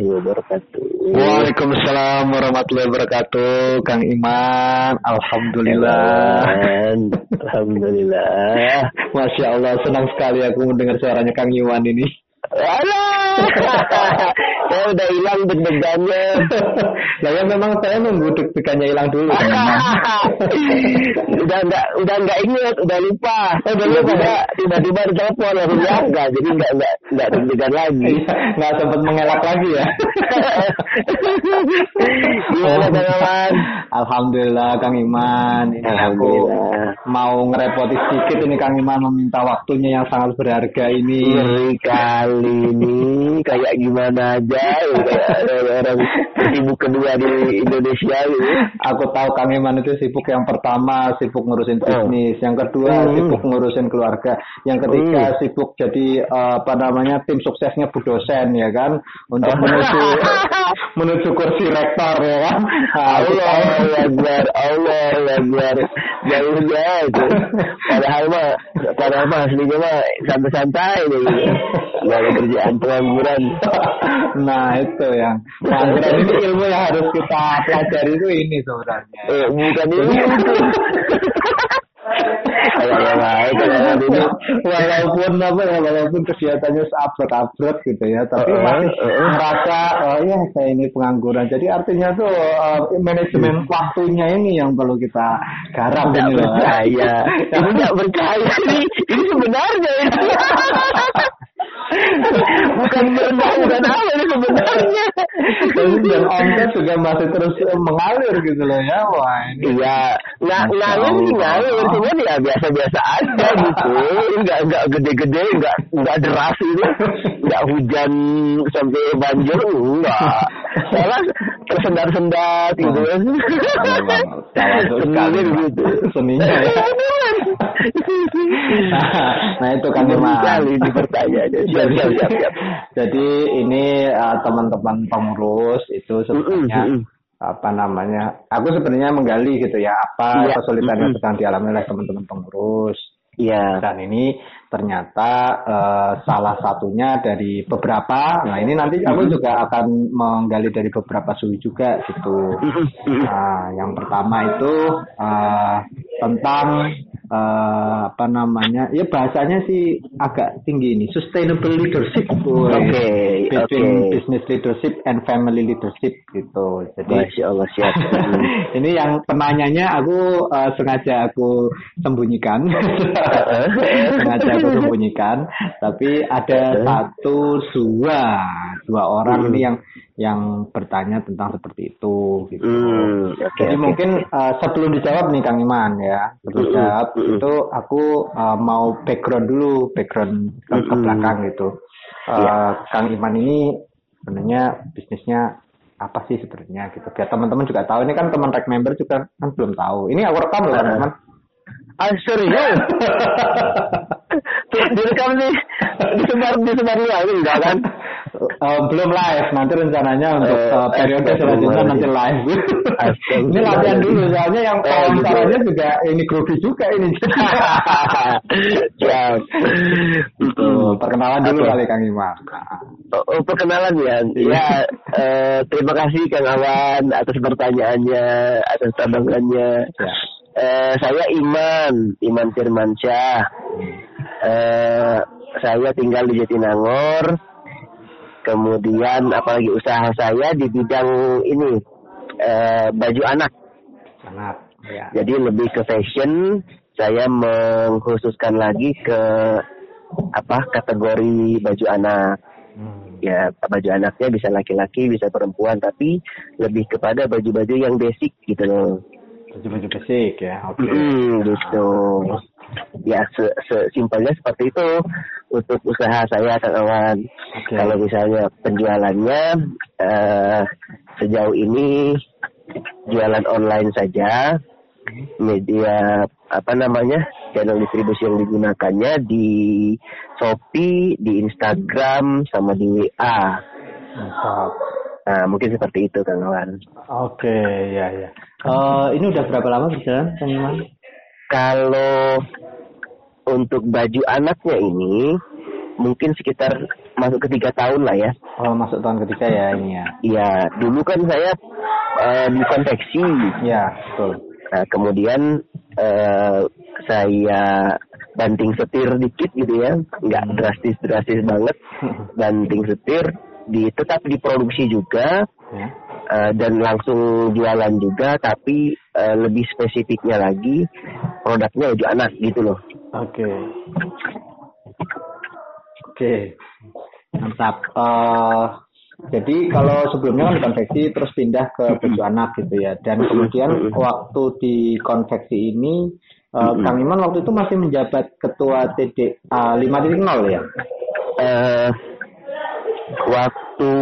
warahmatullahi wabarakatuh. Waalaikumsalam warahmatullahi wabarakatuh, Kang Iman. Alhamdulillah. Alhamdulillah. Masya Allah, senang sekali aku mendengar suaranya Kang Iwan ini. Alah, saya udah hilang deg-degannya. Lah ya memang saya nunggu deg-degannya hilang dulu. Iman. udah enggak udah enggak ingat, udah lupa. Oh, udah lupa, Tiba-tiba, ya? tiba-tiba ditelepon langsung diangkat, jadi enggak enggak enggak deg-degan lagi. Iya, Nggak sempat mengelak lagi ya. Gimana Kang Awan? Alhamdulillah Kang Iman. Ini aku mau ngerepoti sedikit ini Kang Iman meminta waktunya yang sangat berharga ini. Ngeri kali ini kayak gimana aja ya, kayak orang sibuk kedua di Indonesia gitu. Aku tahu Kang Iman itu sibuk yang pertama sibuk ngurusin Oh. bisnis, yang kedua Hmm. sibuk ngurusin keluarga, yang ketiga sibuk jadi eh, apa namanya tim suksesnya Bu dosen ya kan untuk menuju menuju kursi rektor ya kan. Nah, Allah. Akbar, Allah Akbar. Jauhnya itu. Padahal mah, padahal mah aslinya mah santai-santai gitu. Gak ada kerjaan pengangguran. Nah itu yang pengangguran ini ilmu yang harus kita pelajari itu ini sebenarnya. Eh, bukan ini ini. walaupun apa ya walaupun kegiatannya seabrek-abrek gitu ya tapi Eh, masih eh. merasa oh ya saya ini pengangguran jadi artinya tuh eh, manajemen waktunya ini yang perlu kita garap ini loh percaya. Ini tidak percaya. Ini, ini sebenarnya ini. Bukan berenang, bukan apa ini sebenarnya. dan, dan omset juga masih terus mengalir gitu loh ya wah ini Iya, nggak Masya ngalir sih ngalir, cuman ya biasa-biasa aja gitu. Nggak nggak gede-gede, nggak nggak deras itu, nggak hujan sampai banjir, enggak. Salah tersendat-sendat gitu kan. Sekali Seninya gitu. seninya ya nah itu kan memang kali ini pertanyaannya. Siap, jadi, siap, siap, siap. jadi ini uh, teman-teman pengurus itu sebenarnya apa namanya aku sebenarnya menggali gitu ya apa Iya, kesulitan yang sedang dialami oleh teman-teman pengurus Iya. dan ini ternyata uh, salah satunya dari beberapa nah ini nanti aku Mm-mm. juga akan menggali dari beberapa suhu juga gitu mm-mm. Nah, yang pertama itu uh, tentang uh, apa namanya? Ya bahasanya sih agak tinggi ini, sustainable leadership. Oke. Oke, Between oke. business leadership and family leadership gitu. Jadi Masya Allah siap. Ini yang penanyanya aku uh, sengaja aku sembunyikan, sengaja aku sembunyikan. Tapi ada satu dua dua orang Hmm. ini yang yang bertanya tentang seperti itu. Gitu. Hmm, oke, Jadi oke. mungkin uh, sebelum dijawab nih Kang Iman ya, sebelum Mm-mm, dijawab mm-mm. itu aku uh, mau background dulu, background ke, ke Mm-mm. belakang gitu. Uh, Iya. Kang Iman ini sebenarnya bisnisnya apa sih sebenarnya gitu. Biar teman-teman juga tahu. Ini kan teman rek member juga kan belum tahu. Ini aku rekam loh Kang Ah serius? Tuh, direkam nih, disebar disebar luar enggak kan? Uh, belum live, nanti rencananya untuk uh, periode selanjutnya nanti live. ini latihan dulu, soalnya yang Eh, gitu. wawancaranya juga ini grogi juga ini. Tuh, perkenalan dulu kali Kang Iman. Oh, oh, perkenalan ya. Ya, eh, terima kasih Kang Awan atas pertanyaannya, atas tambahannya. Ya. Eh, saya Iman, Iman Firmansyah. Eh, saya tinggal di Jatinangor. Kemudian apalagi usaha saya di bidang ini eh, baju anak. Anak. Ya. Jadi lebih ke fashion. Saya mengkhususkan lagi ke apa kategori baju anak. Hmm. Ya baju anaknya bisa laki-laki, bisa perempuan, tapi lebih kepada baju-baju yang basic gitu loh. Baju-baju basic ya. Oke. Hmm, gitu. Ya se- sesimpelnya seperti itu untuk usaha saya Kang Awan. Oke. Kalau misalnya penjualannya eh, sejauh ini jualan online saja, media apa namanya channel distribusi yang digunakannya di Shopee, di Instagram, sama di WA. Mantap. Nah, mungkin seperti itu Kang Awan. Oke, ya ya. Eh, ini udah berapa lama berjalan, Kang Iman? Kalau untuk baju anaknya ini mungkin sekitar masuk ke tiga tahun lah ya. Oh, masuk tahun ketiga ya ini ya. Iya, dulu kan saya uh, di konveksi. Ya, betul. Nah, kemudian uh, saya banting setir dikit gitu ya, nggak Hmm. drastis-drastis banget, banting setir, di tetap diproduksi juga Ya. uh, dan langsung jualan juga, tapi uh, lebih spesifiknya lagi produknya ujuk anak gitu loh. Oke. Oke. Mantap. Eh, jadi kalau sebelumnya kan konveksi terus pindah ke baju anak gitu ya. Dan kemudian waktu di konveksi ini eh, Kang Iman waktu itu masih menjabat ketua TDA 5.0 ya. eh waktu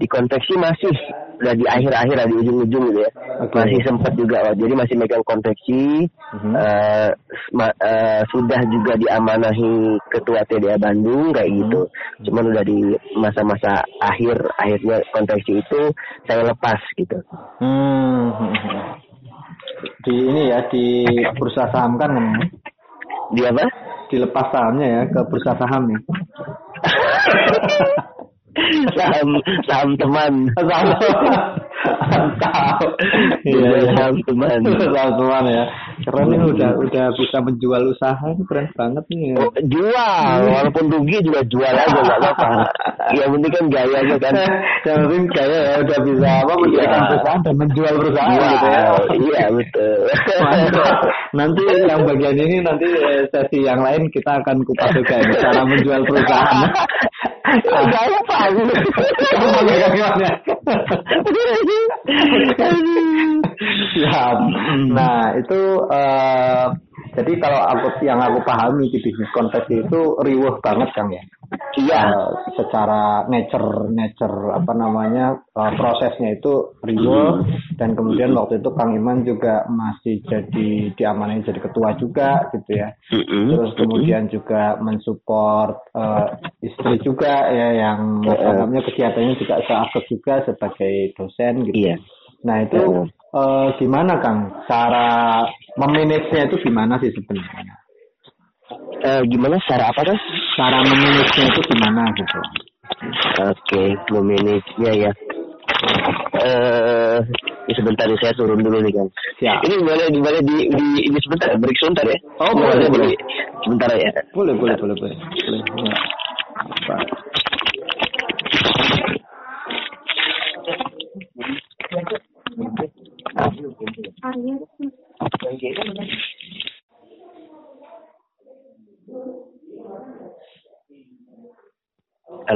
di konveksi masih udah di akhir-akhir di ujung-ujung gitu ya Oke. masih sempat juga jadi masih megang konveksi Mhm. eh, ma- eh, sudah juga diamanahi ketua TDA Bandung kayak gitu cuman udah di masa-masa akhir akhirnya konveksi itu saya lepas gitu Hmm. Di ini ya di bursa saham kan dia apa? Dilepas sahamnya ya ke bursa saham ya. saham saham teman Tahu. Iya, Iya, iya. saham teman teman ya. Keren nih udah udah bisa menjual usaha ini keren banget nih. Ya. Oh, jual walaupun rugi juga jual aja nggak apa-apa yang penting kan gayanya kan Yang penting kayak ya udah bisa apa mendirikan Iya. perusahaan dan menjual perusahaan gitu ya. iya betul. Nanti yang bagian ini nanti eh, sesi yang lain kita akan kupas juga ini cara menjual perusahaan. Gak apa Kamu gimana? Siap. Nah itu eh, jadi kalau aku yang aku pahami di bisnis konveksi itu riuh banget kang ya. Iya Eh, secara nature nature apa namanya eh, prosesnya itu riuh dan kemudian waktu itu Kang Iman juga masih jadi diamanahi jadi ketua juga gitu ya. Mm-mm. Terus kemudian juga mensupport eh, istri juga ya yang anggapnya kegiatannya juga seaktif juga sebagai dosen gitu. Iya Nah itu eh, gimana Kang? Cara memanage-nya itu gimana sih sebenarnya? Eh, Gimana cara apa tuh? Cara memanage-nya itu gimana gitu? Oke memanage-nya ya Eh, ini sebentar nih saya turun dulu nih kan. Siap. Ini gimana gimana di di ini sebentar break sebentar ya. Oh, boleh, Di- boleh. Sebentar ya. Boleh, boleh, boleh, boleh. boleh. Ya.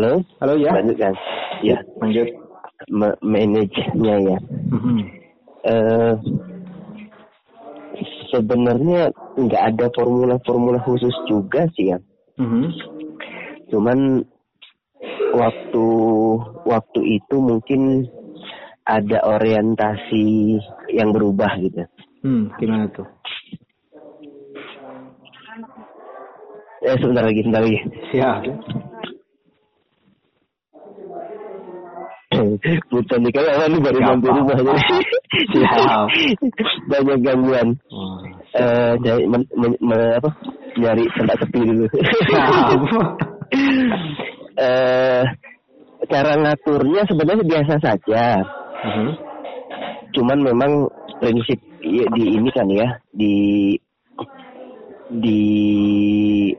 Halo. Halo ya. Lanjut kan. Ya. Lanjut. Ma- manage-nya ya. Mhm. eh sebenarnya nggak ada formula-formula khusus juga sih ya. Mhm. Cuman waktu waktu itu mungkin ada orientasi yang berubah gitu. Hmm, gimana tuh? Eh sebentar lagi, sebentar lagi. Siap. Bukan nih kalau ini baru nyampe rumah jadi banyak gangguan. Oh, Eh cari men, men- men- apa? Nyari tempat sepi dulu. Eh cara ngaturnya sebenarnya biasa saja. Mhm. Cuman memang prinsip di ini kan ya di di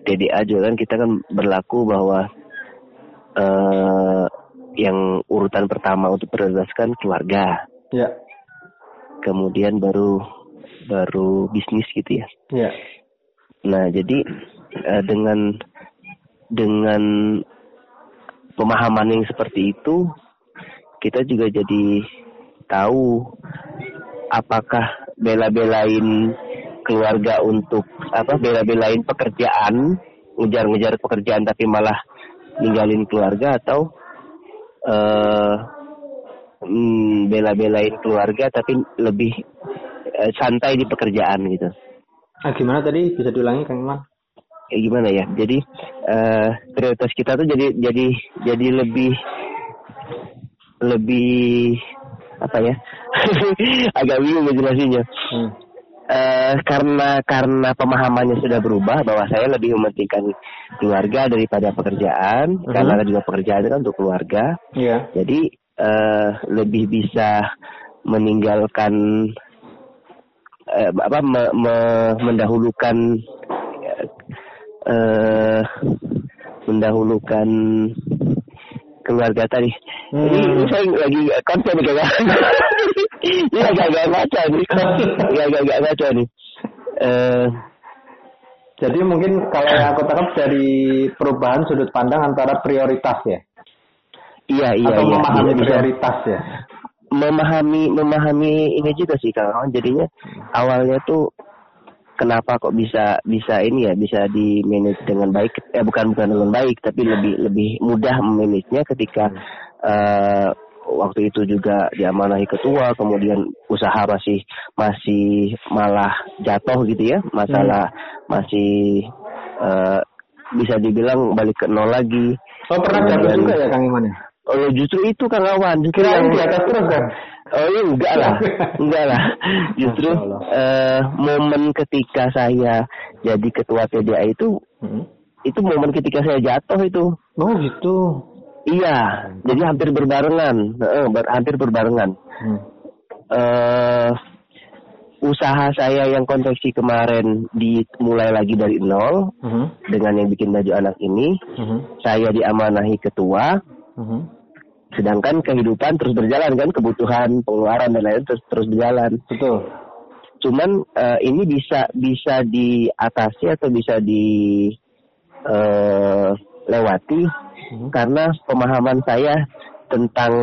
TDA juga kan kita kan berlaku bahwa eh yang urutan pertama untuk prioritaskan keluarga, Ya. kemudian baru baru bisnis gitu ya. Ya. Nah, jadi eh, dengan dengan pemahaman yang seperti itu, kita juga jadi tahu apakah bela-belain keluarga untuk apa bela-belain pekerjaan, ngejar-ngejar pekerjaan tapi malah ninggalin keluarga atau eh hmm, bela-belain keluarga tapi lebih eh, santai di pekerjaan gitu. Ah, gimana tadi bisa diulangi Kang Iman? kayak gimana ya jadi eh prioritas kita tuh jadi jadi jadi lebih lebih apa ya agak bingung ngejelasinnya Hmm. Eh karena karena pemahamannya sudah berubah bahwa saya lebih mementingkan keluarga daripada pekerjaan Mhm. karena juga pekerjaan itu kan untuk keluarga Iya. jadi eh, lebih bisa meninggalkan eh, apa me- me- mendahulukan eh mendahulukan keluarga tadi. Hmm. Ini, ini saya lagi konsen kayaknya. ini agak-agak ngaco nih. Ini agak-agak ngaco nih. Eh, Jadi mungkin kalau yang aku tangkap dari perubahan sudut pandang antara prioritas ya, iya iya atau iya. memahami bisa prioritas ya. memahami memahami ini juga sih kawan jadinya awalnya tuh kenapa kok bisa bisa ini ya bisa di manage dengan baik eh bukan bukan dengan baik tapi lebih lebih mudah memanagenya ketika eh, waktu itu juga diamanahi ketua kemudian usaha masih masih malah jatuh gitu ya masalah masih eh, bisa dibilang balik ke nol lagi Oh pernah jatuh juga ya Kang Iman ya? Oh justru itu Kang Awan justru Kirain yang di atas terus kan? Oh iya enggak lah, enggak lah. Justru eh, momen ketika saya jadi ketua PDA itu, Hmm. itu momen ketika saya jatuh itu. Oh gitu. Iya, jadi hampir berbarengan, Heeh, ber- hampir berbarengan. Hmm. eh usaha saya yang konveksi kemarin dimulai lagi dari nol Hmm. dengan yang bikin baju anak ini. Hmm. Saya diamanahi ketua, Hmm. Sedangkan kehidupan terus berjalan kan, kebutuhan, pengeluaran dan lain-lain terus terus berjalan. Betul. cuman eh, ini bisa bisa diatasi atau bisa di eh, lewati Mhm. karena pemahaman saya tentang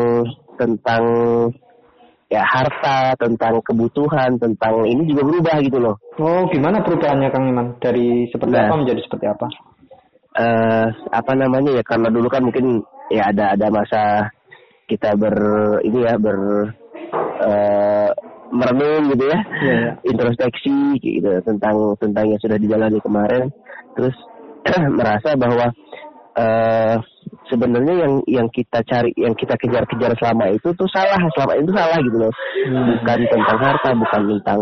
tentang ya harta tentang kebutuhan tentang ini juga berubah gitu loh Oh gimana perubahannya Kang Iman dari seperti Nah. apa menjadi seperti apa? eh apa namanya ya karena dulu kan mungkin ya ada ada masa kita ber ini ya ber eh, merenung gitu ya Iya, iya. introspeksi gitu tentang tentang yang sudah dijalani kemarin terus merasa bahwa eh sebenarnya yang yang kita cari yang kita kejar-kejar selama itu tuh salah selama itu salah gitu loh Hmm. bukan tentang harta bukan tentang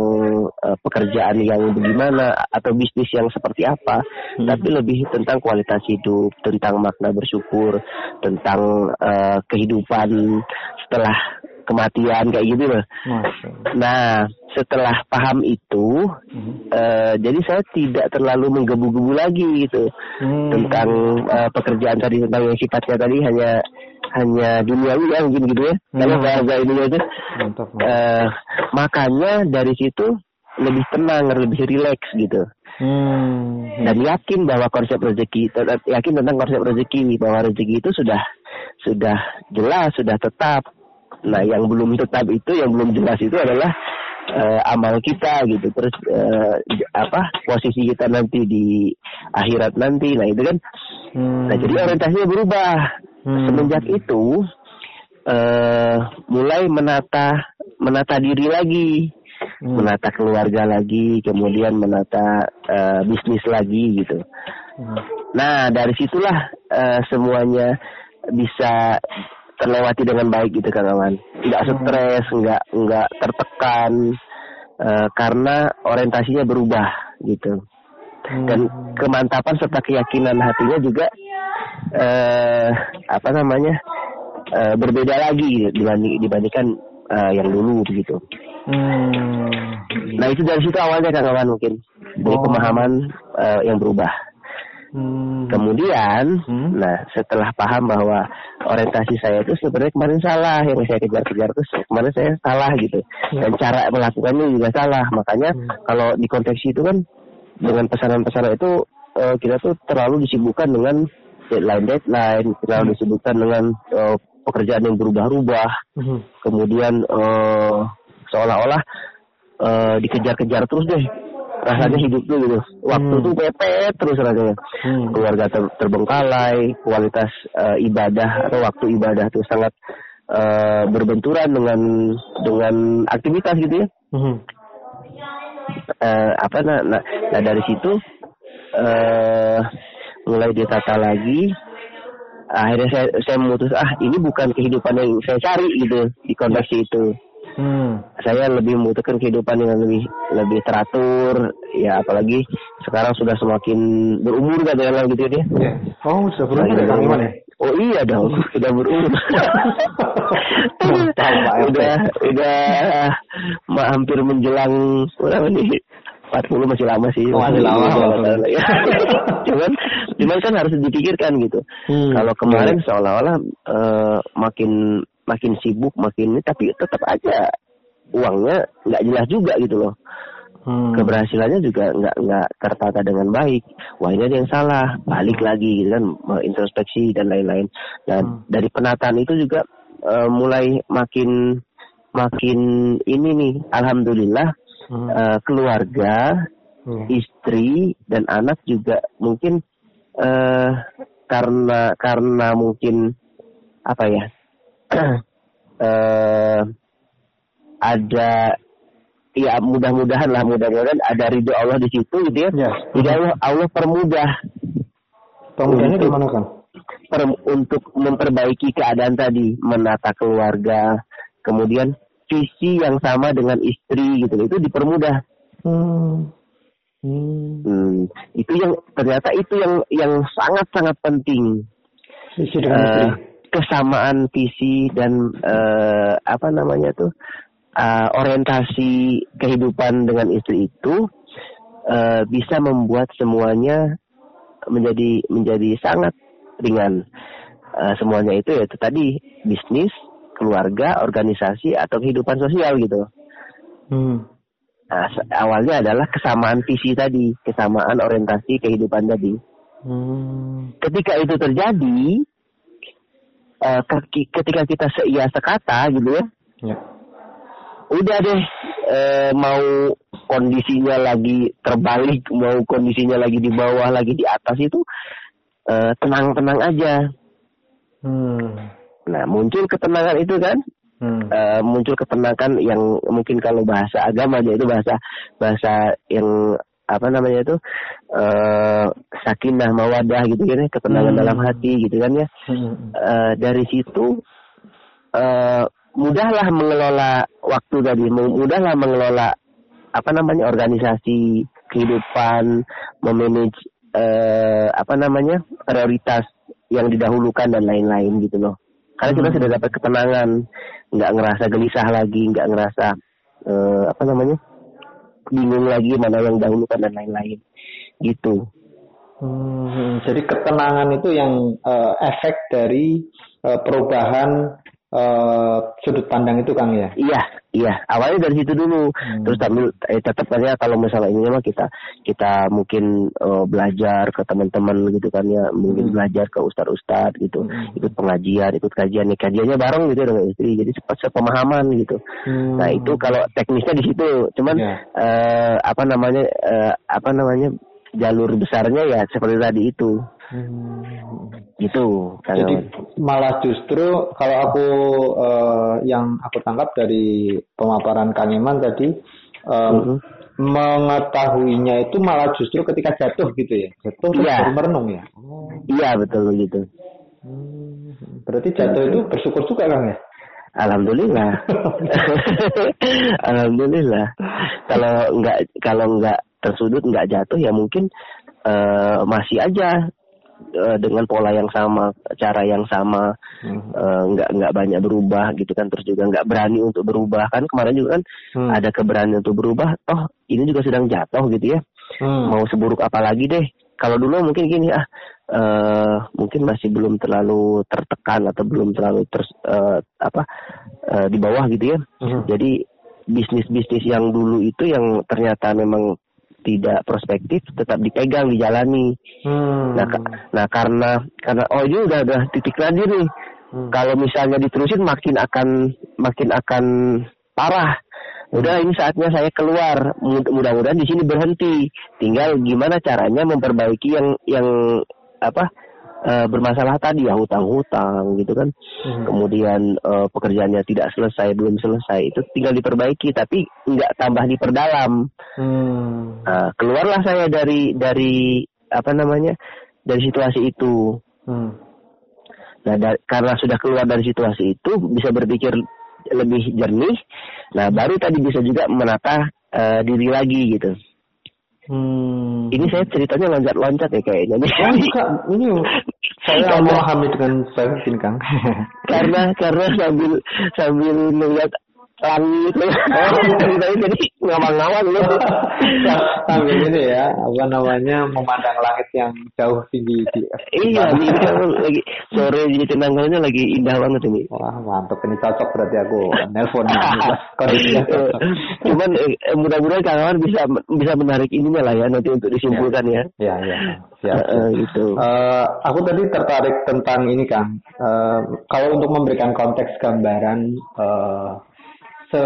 eh, pekerjaan yang bagaimana atau bisnis yang seperti apa Hmm. tapi lebih tentang kualitas hidup tentang makna bersyukur tentang eh, kehidupan setelah kematian kayak gitu loh. Nah, setelah paham itu, Hmm. eh, jadi saya tidak terlalu menggebu-gebu lagi gitu Hmm. tentang eh, pekerjaan tadi tentang yang sifatnya tadi hanya hanya duniawi ya mungkin gitu ya. Karena Hmm. bahasa ini aja. Mantap. mantap. Eh, makanya dari situ lebih tenang, lebih rileks gitu. Hmm. Dan yakin bahwa konsep rezeki, yakin tentang konsep rezeki bahwa rezeki itu sudah sudah jelas, sudah tetap. Nah, yang belum tetap itu, yang belum jelas itu adalah eh, amal kita gitu. Terus eh, apa posisi kita nanti di akhirat nanti. Nah, itu kan. Hmm. Nah, jadi orientasinya berubah. Hmm. Semenjak itu eh mulai menata menata diri lagi Hmm. menata keluarga lagi, kemudian menata eh, bisnis lagi gitu. Hmm. Nah dari situlah eh, semuanya bisa terlewati dengan baik gitu kan kawan. Nggak stres, nggak nggak tertekan eh, karena orientasinya berubah gitu. Dan kemantapan serta keyakinan hatinya juga eh, apa namanya eh, berbeda lagi dibanding dibandingkan eh, yang dulu begitu. Hmm. Nah itu dari situ awalnya kan kawan mungkin dari Oh. pemahaman eh, yang berubah. Hmm. Kemudian, Hmm. nah setelah paham bahwa orientasi saya itu sebenarnya kemarin salah yang saya kejar-kejar itu kemarin saya salah gitu Hmm. dan cara melakukannya juga salah. Makanya Hmm. kalau di konteks itu kan dengan pesanan-pesanan itu eh, kita tuh terlalu disibukkan dengan deadline-deadline, terlalu disibukkan dengan eh, pekerjaan yang berubah-ubah Hmm. kemudian eh, seolah-olah eh, dikejar-kejar terus deh rasanya hidup tuh gitu waktu Hmm. tuh pepet terus rasanya Hmm. keluarga ter- terbengkalai kualitas eh, ibadah atau waktu ibadah tuh sangat eh, berbenturan dengan dengan aktivitas gitu ya Hmm. Eh, apa nah, nah, nah dari situ eh mulai ditata lagi akhirnya saya saya memutus ah ini bukan kehidupan yang saya cari gitu di konteks itu Hmm. Saya lebih membutuhkan kehidupan yang lebih lebih teratur, ya apalagi sekarang sudah semakin berumur kan ya gitu ya. Yeah. Oh sudah berumur ya Kang Iman ya? Oh iya dong, sudah berumur. udah udah hampir menjelang berapa nih? 40 masih lama sih. Oh, masih lama. Ya. cuman cuman kan harus dipikirkan gitu. Hmm. Kalau kemarin yeah. seolah-olah uh, makin makin sibuk makin ini tapi tetap aja uangnya nggak jelas juga gitu loh. Hmm. Keberhasilannya juga nggak nggak tertata dengan baik. Wah ini ada yang salah, balik lagi gitu kan, introspeksi dan lain-lain. Dan hmm. dari penataan itu juga uh, mulai makin makin ini nih, alhamdulillah hmm. uh, keluarga, hmm. istri dan anak juga mungkin uh, karena karena mungkin apa ya uh, ada ya mudah-mudahan lah mudah-mudahan ada ridho Allah di situ gitu ya. ya. Jadi Allah Allah permudah. Permudahnya gimana kan? Per, untuk memperbaiki keadaan tadi, menata keluarga, kemudian visi yang sama dengan istri gitu itu dipermudah. Hmm. Hmm. hmm. Itu yang ternyata itu yang yang sangat sangat penting. Visi dengan uh, kesamaan visi dan uh, apa namanya tuh uh, orientasi kehidupan dengan istri itu uh, bisa membuat semuanya menjadi menjadi sangat ringan. Uh, semuanya itu ya itu tadi bisnis, keluarga, organisasi atau kehidupan sosial gitu. Hmm. Nah, awalnya adalah kesamaan visi tadi, kesamaan orientasi kehidupan tadi. Hmm. Ketika itu terjadi, uh, ketika kita seia sekata gitu ya, ya. udah deh uh, mau kondisinya lagi terbalik, mau kondisinya lagi di bawah, lagi di atas itu tenang tenang-tenang aja. Hmm Nah, muncul ketenangan itu kan, hmm. uh, muncul ketenangan yang mungkin kalau bahasa agama aja itu bahasa bahasa yang apa namanya itu uh, sakinah mawadah gitu kan ya ketenangan hmm. dalam hati gitu kan ya hmm. uh, dari situ uh, mudahlah mengelola waktu tadi mudahlah mengelola apa namanya organisasi kehidupan memanage uh, apa namanya prioritas yang didahulukan dan lain-lain gitu loh karena kita hmm. sudah dapat ketenangan, nggak ngerasa gelisah lagi, nggak ngerasa uh, apa namanya bingung lagi mana yang dahulukan dan lain-lain, gitu. Hmm, jadi ketenangan itu yang uh, efek dari uh, perubahan uh, sudut pandang itu Kang ya? Iya, iya. Awalnya dari situ dulu. Hmm. Terus tapi eh, tetap aja kalau misalnya ini mah kita kita mungkin uh, belajar ke teman-teman gitu kan ya, mungkin hmm. belajar ke ustad-ustad gitu, hmm. ikut pengajian, ikut kajian nih kajiannya bareng gitu dengan istri. Jadi sepemahaman gitu. Hmm. Nah itu kalau teknisnya di situ. Cuman yeah. Ya. uh, apa namanya uh, apa namanya jalur besarnya ya seperti tadi itu. Hmm. Gitu. Jadi malah justru kalau aku uh, yang aku tangkap dari pemaparan Kang Iman tadi um, uh -huh. mengetahuinya itu malah justru ketika jatuh gitu ya. Jatuh baru merenung ya. Oh. Iya betul gitu. Hmm. Berarti jatuh itu bersyukur juga Kang ya? Alhamdulillah. Alhamdulillah. Kalau nggak kalau nggak tersudut nggak jatuh ya mungkin uh, masih aja uh, dengan pola yang sama, cara yang sama, hmm. uh, nggak nggak banyak berubah gitu kan, terus juga nggak berani untuk berubah kan kemarin juga kan hmm. ada keberanian untuk berubah, oh ini juga sedang jatuh gitu ya, hmm. mau seburuk apa lagi deh. Kalau dulu mungkin gini ah, uh, mungkin masih belum terlalu tertekan atau belum terlalu ter uh, apa uh, di bawah gitu ya, hmm. jadi bisnis bisnis yang dulu itu yang ternyata memang tidak prospektif tetap dipegang dijalani. Hmm. nah nah karena karena oh ini udah udah titik nadir nih. Hmm. kalau misalnya diterusin makin akan makin akan parah. Udah ini saatnya saya keluar. Mudah-mudahan di sini berhenti. Tinggal gimana caranya memperbaiki yang yang apa uh, bermasalah tadi ya hutang-hutang gitu kan hmm. kemudian uh, pekerjaannya tidak selesai belum selesai itu tinggal diperbaiki tapi nggak tambah diperdalam hmm. uh, keluarlah saya dari dari apa namanya dari situasi itu hmm. nah da karena sudah keluar dari situasi itu bisa berpikir lebih jernih Nah baru tadi bisa juga menata uh, diri lagi gitu. Hmm. Ini saya ceritanya loncat-loncat ya kayaknya. Oh, enggak, ini saya memahami dengan baik Kang. karena karena sambil sambil melihat langit. Oh, jadi ngawang-ngawang loh. Sambil ini ya, apa namanya memandang langit yang jauh tinggi. Di, iya, ini kan lagi sore jadi tenangnya lagi indah banget ini. Wah mantap ini cocok berarti aku nelpon Cuman eh, mudah-mudahan kawan bisa bisa menarik ininya lah ya nanti untuk disimpulkan ya. Ya ya. ya uh, gitu. Uh, aku tadi tertarik tentang ini Kang. Uh, kalau untuk memberikan konteks gambaran uh, se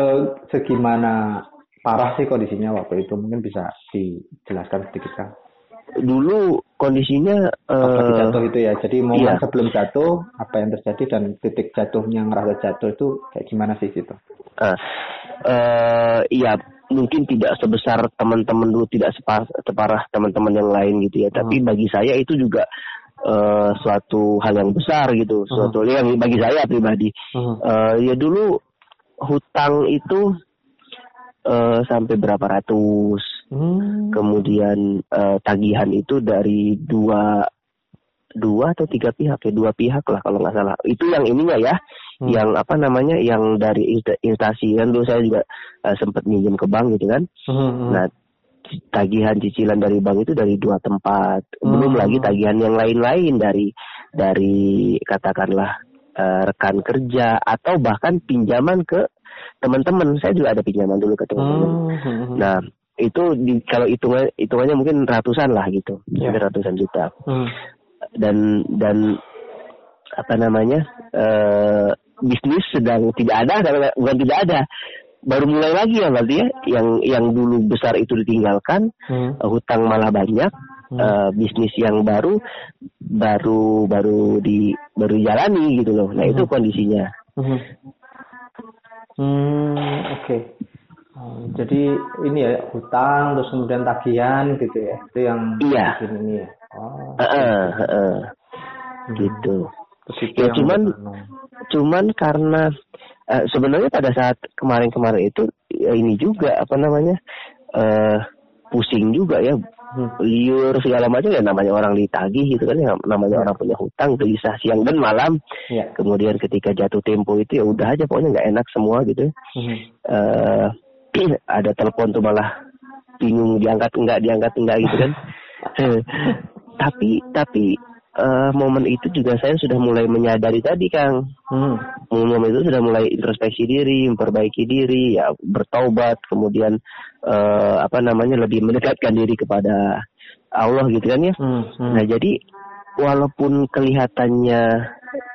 segimana parah sih kondisinya waktu itu mungkin bisa dijelaskan sedikit kan? Dulu kondisinya uh, jatuh itu ya. Jadi momen iya. sebelum jatuh apa yang terjadi dan titik jatuhnya ngerasa jatuh itu kayak gimana sih itu? Uh, uh, iya mungkin tidak sebesar teman-teman dulu tidak separah, separah teman-teman yang lain gitu ya. Hmm. Tapi bagi saya itu juga uh, suatu hal yang besar gitu. Suatu hmm. yang bagi saya pribadi. Hmm. Uh, ya dulu hutang itu uh, sampai berapa ratus. Hmm. Kemudian uh, tagihan itu dari dua dua atau tiga pihak ya dua pihak lah kalau nggak salah itu yang ininya ya hmm. yang apa namanya yang dari instansi kan dulu saya juga uh, sempat minjem ke bank gitu kan hmm. hmm. nah tagihan cicilan dari bank itu dari dua tempat hmm. belum lagi tagihan yang lain-lain dari dari katakanlah uh, rekan kerja atau bahkan pinjaman ke teman-teman. Saya juga ada pinjaman dulu ke teman-teman. Hmm. hmm, hmm. Nah, itu di, kalau hitungan hitungannya mungkin ratusan lah gitu, yeah. ratusan juta. Hmm. Dan dan apa namanya uh, bisnis sedang tidak ada, bukan tidak ada, baru mulai lagi ya berarti ya, yang yang dulu besar itu ditinggalkan, hmm. uh, hutang malah banyak, hmm. uh, bisnis yang baru baru baru di baru jalani gitu loh. Nah hmm. itu kondisinya. Hmm. Hmm oke. Okay. Oh, jadi ini ya hutang terus kemudian tagihan gitu ya itu yang iya. ini ya. Oh. Uh, uh, uh, hmm. Gitu. ya cuman cuman karena uh, sebenarnya pada saat kemarin-kemarin itu ya ini juga apa namanya uh, pusing juga ya hmm. Liur segala macam ya namanya orang ditagih gitu kan ya namanya orang punya hutang gelisah siang dan malam. Ya. kemudian ketika jatuh tempo itu ya udah aja pokoknya nggak enak semua gitu. Hmm. uh, ada telepon tuh malah bingung diangkat enggak diangkat enggak gitu kan. Tapi tapi uh, momen itu juga saya sudah mulai menyadari tadi Kang. Hmm. Momen itu sudah mulai introspeksi diri, memperbaiki diri, ya bertaubat, kemudian uh, apa namanya lebih mendekatkan diri kepada Allah gitu kan ya. Hmm. Hmm. Nah jadi walaupun kelihatannya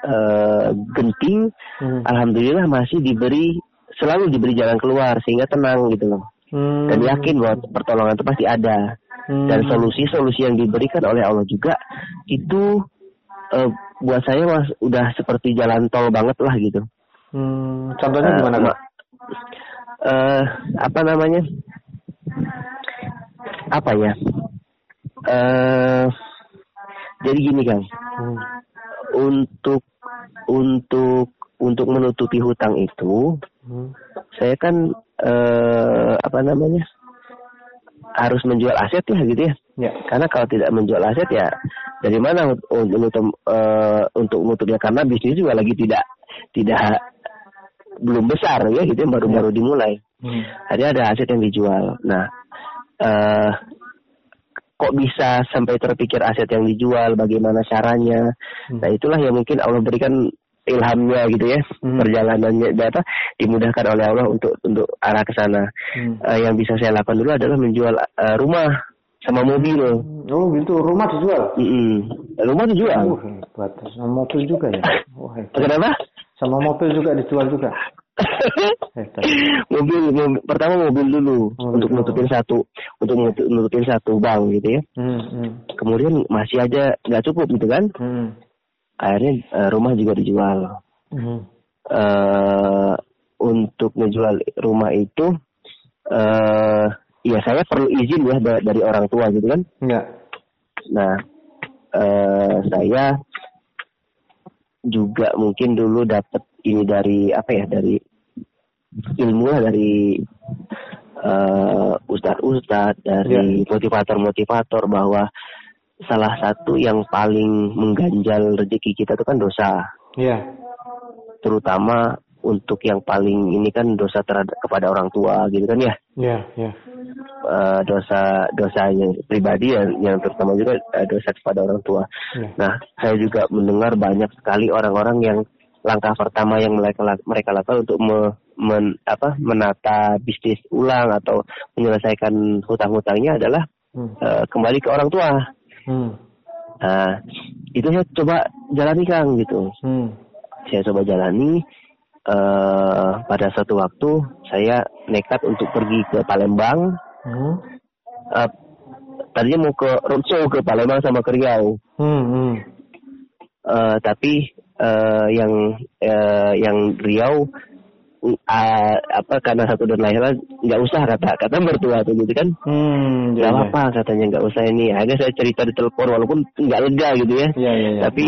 uh, genting, hmm. alhamdulillah masih diberi selalu diberi jalan keluar sehingga tenang gitu loh. Hmm. Dan yakin bahwa pertolongan itu pasti ada hmm. dan solusi-solusi yang diberikan oleh Allah juga itu uh, buat saya mas udah seperti jalan tol banget lah gitu. Hmm, contohnya uh, gimana pak? Uh, apa namanya? Apa ya? Uh, jadi gini kan, hmm. untuk untuk untuk menutupi hutang itu, hmm. saya kan uh, apa namanya? harus menjual aset ya gitu ya. ya. Karena kalau tidak menjual aset ya dari mana untuk untuk uh, untuk nutupnya karena bisnis juga lagi tidak tidak belum besar ya gitu baru-baru ya. dimulai. Hmm. Jadi ada aset yang dijual. Nah, uh, kok bisa sampai terpikir aset yang dijual, bagaimana caranya? Hmm. Nah, itulah yang mungkin Allah berikan ilhamnya gitu ya hmm. perjalanannya data dimudahkan oleh Allah untuk untuk arah ke sana. Hmm. Uh, yang bisa saya lakukan dulu adalah menjual uh, rumah sama mobil. Oh gitu, rumah dijual? Mm -hmm. Rumah dijual. Oh, hebat. Sama mobil juga ya? Oh, hebat. Kenapa? Sama mobil juga dijual juga. mobil, mobil pertama mobil dulu oh, untuk nutupin satu untuk nutupin satu bank gitu ya. Hmm, hmm. Kemudian masih aja nggak cukup gitu kan? Hmm akhirnya uh, rumah juga dijual. Mm. Uh, untuk menjual rumah itu, uh, ya saya perlu izin ya dari, orang tua gitu kan. Ya. Nah, uh, saya juga mungkin dulu dapat ini dari apa ya dari ilmu lah dari uh, ustadz-ustadz dari motivator-motivator bahwa salah satu yang paling mengganjal rezeki kita itu kan dosa. Iya. Terutama untuk yang paling ini kan dosa terhadap kepada orang tua gitu kan ya. Iya, iya. Uh, dosa dosanya pribadi yang, yang terutama juga uh, dosa kepada orang tua. Ya. Nah, saya juga mendengar banyak sekali orang-orang yang langkah pertama yang mereka mereka lakukan untuk me, men, apa, menata bisnis ulang atau menyelesaikan hutang-hutangnya adalah hmm. uh, kembali ke orang tua. Hmm. Nah, itu saya coba jalani Kang gitu. Hmm. Saya coba jalani uh, pada suatu waktu saya nekat untuk pergi ke Palembang. Hmm. Uh, tadinya mau ke roadshow ke Palembang sama ke Riau. Hmm. Hmm. Uh, tapi uh, yang uh, yang Riau uh, apa karena satu dan lain nggak usah kata kata mertua tuh gitu kan hmm, nggak ya, apa ya. katanya nggak usah ini akhirnya saya cerita di telepon walaupun nggak lega gitu ya, ya, ya, ya. tapi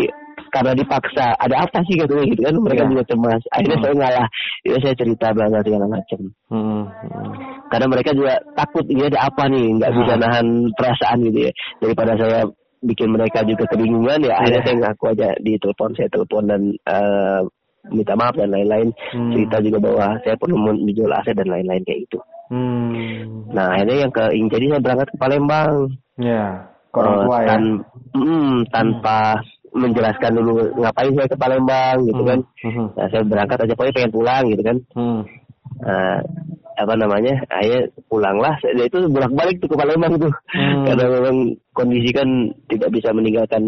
karena dipaksa ada apa sih katanya gitu kan mereka ya. juga cemas akhirnya hmm. saya ngalah ya saya cerita banget segala macam hmm. hmm. karena mereka juga takut ini ada apa nih nggak bisa hmm. nahan perasaan gitu ya daripada saya bikin mereka juga kebingungan ya akhirnya iya. saya ngaku aja di telepon saya telepon dan uh, minta maaf dan lain-lain hmm. cerita juga bahwa saya perlu menjual aset dan lain-lain kayak itu hmm. nah akhirnya yang ke jadi saya berangkat ke Palembang ya uh, ya tan mm, tanpa hmm. menjelaskan dulu ngapain saya ke Palembang gitu kan. hmm. kan nah, saya berangkat aja pokoknya pengen pulang gitu kan hmm. uh, apa namanya akhirnya pulanglah saya itu bolak balik tuh ke Palembang tuh hmm. karena memang kondisi kan tidak bisa meninggalkan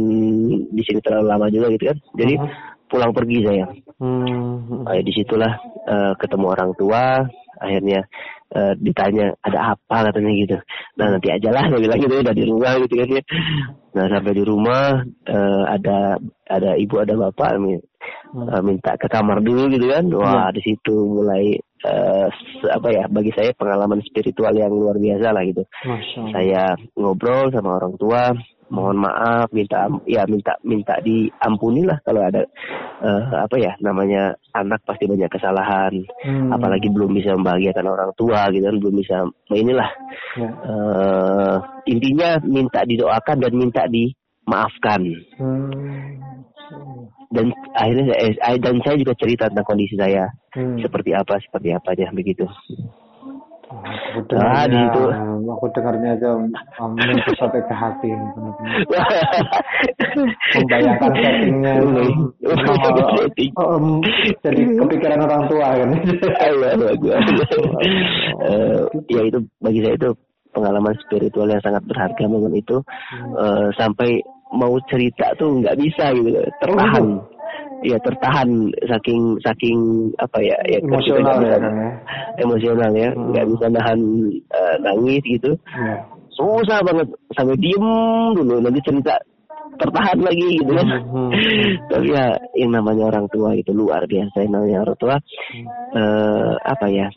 di sini terlalu lama juga gitu kan jadi hmm. Pulang pergi saya hmm. Ayo di situlah uh, ketemu orang tua akhirnya uh, ditanya ada apa katanya gitu nah nanti aja lah saya bilang gitu udah di rumah gitu kan ya nah sampai di rumah uh, ada ada ibu ada bapak uh, minta ke kamar dulu gitu kan wah hmm. di situ mulai uh, apa ya bagi saya pengalaman spiritual yang luar biasa lah gitu. Saya ngobrol sama orang tua, mohon maaf, minta ya minta minta diampuni lah kalau ada uh, apa ya namanya anak pasti banyak kesalahan, hmm. apalagi belum bisa membahagiakan orang tua gitu kan, belum bisa inilah ya. uh, intinya minta didoakan dan minta dimaafkan. Hmm dan akhirnya saya, eh, dan saya juga cerita tentang kondisi saya hmm. seperti apa seperti apa aja begitu aku dengarnya, ah, di situ. aku dengarnya aja menyentuh sampai ke hati membayangkan settingnya um, jadi kepikiran orang tua kan? Uh, ya itu bagi saya itu pengalaman spiritual yang sangat berharga momen itu. Hmm. uh, sampai mau cerita tuh nggak bisa gitu. Oh. Ya tertahan saking saking apa ya ya emosional ya, kan, ya emosional ya hmm. nggak hmm. bisa nahan uh, nangis gitu ya. susah banget sampai diem dulu nanti cerita tertahan lagi gitu kan hmm. hmm. tapi ya yang namanya orang tua itu luar biasa yang namanya orang tua hmm. uh, apa ya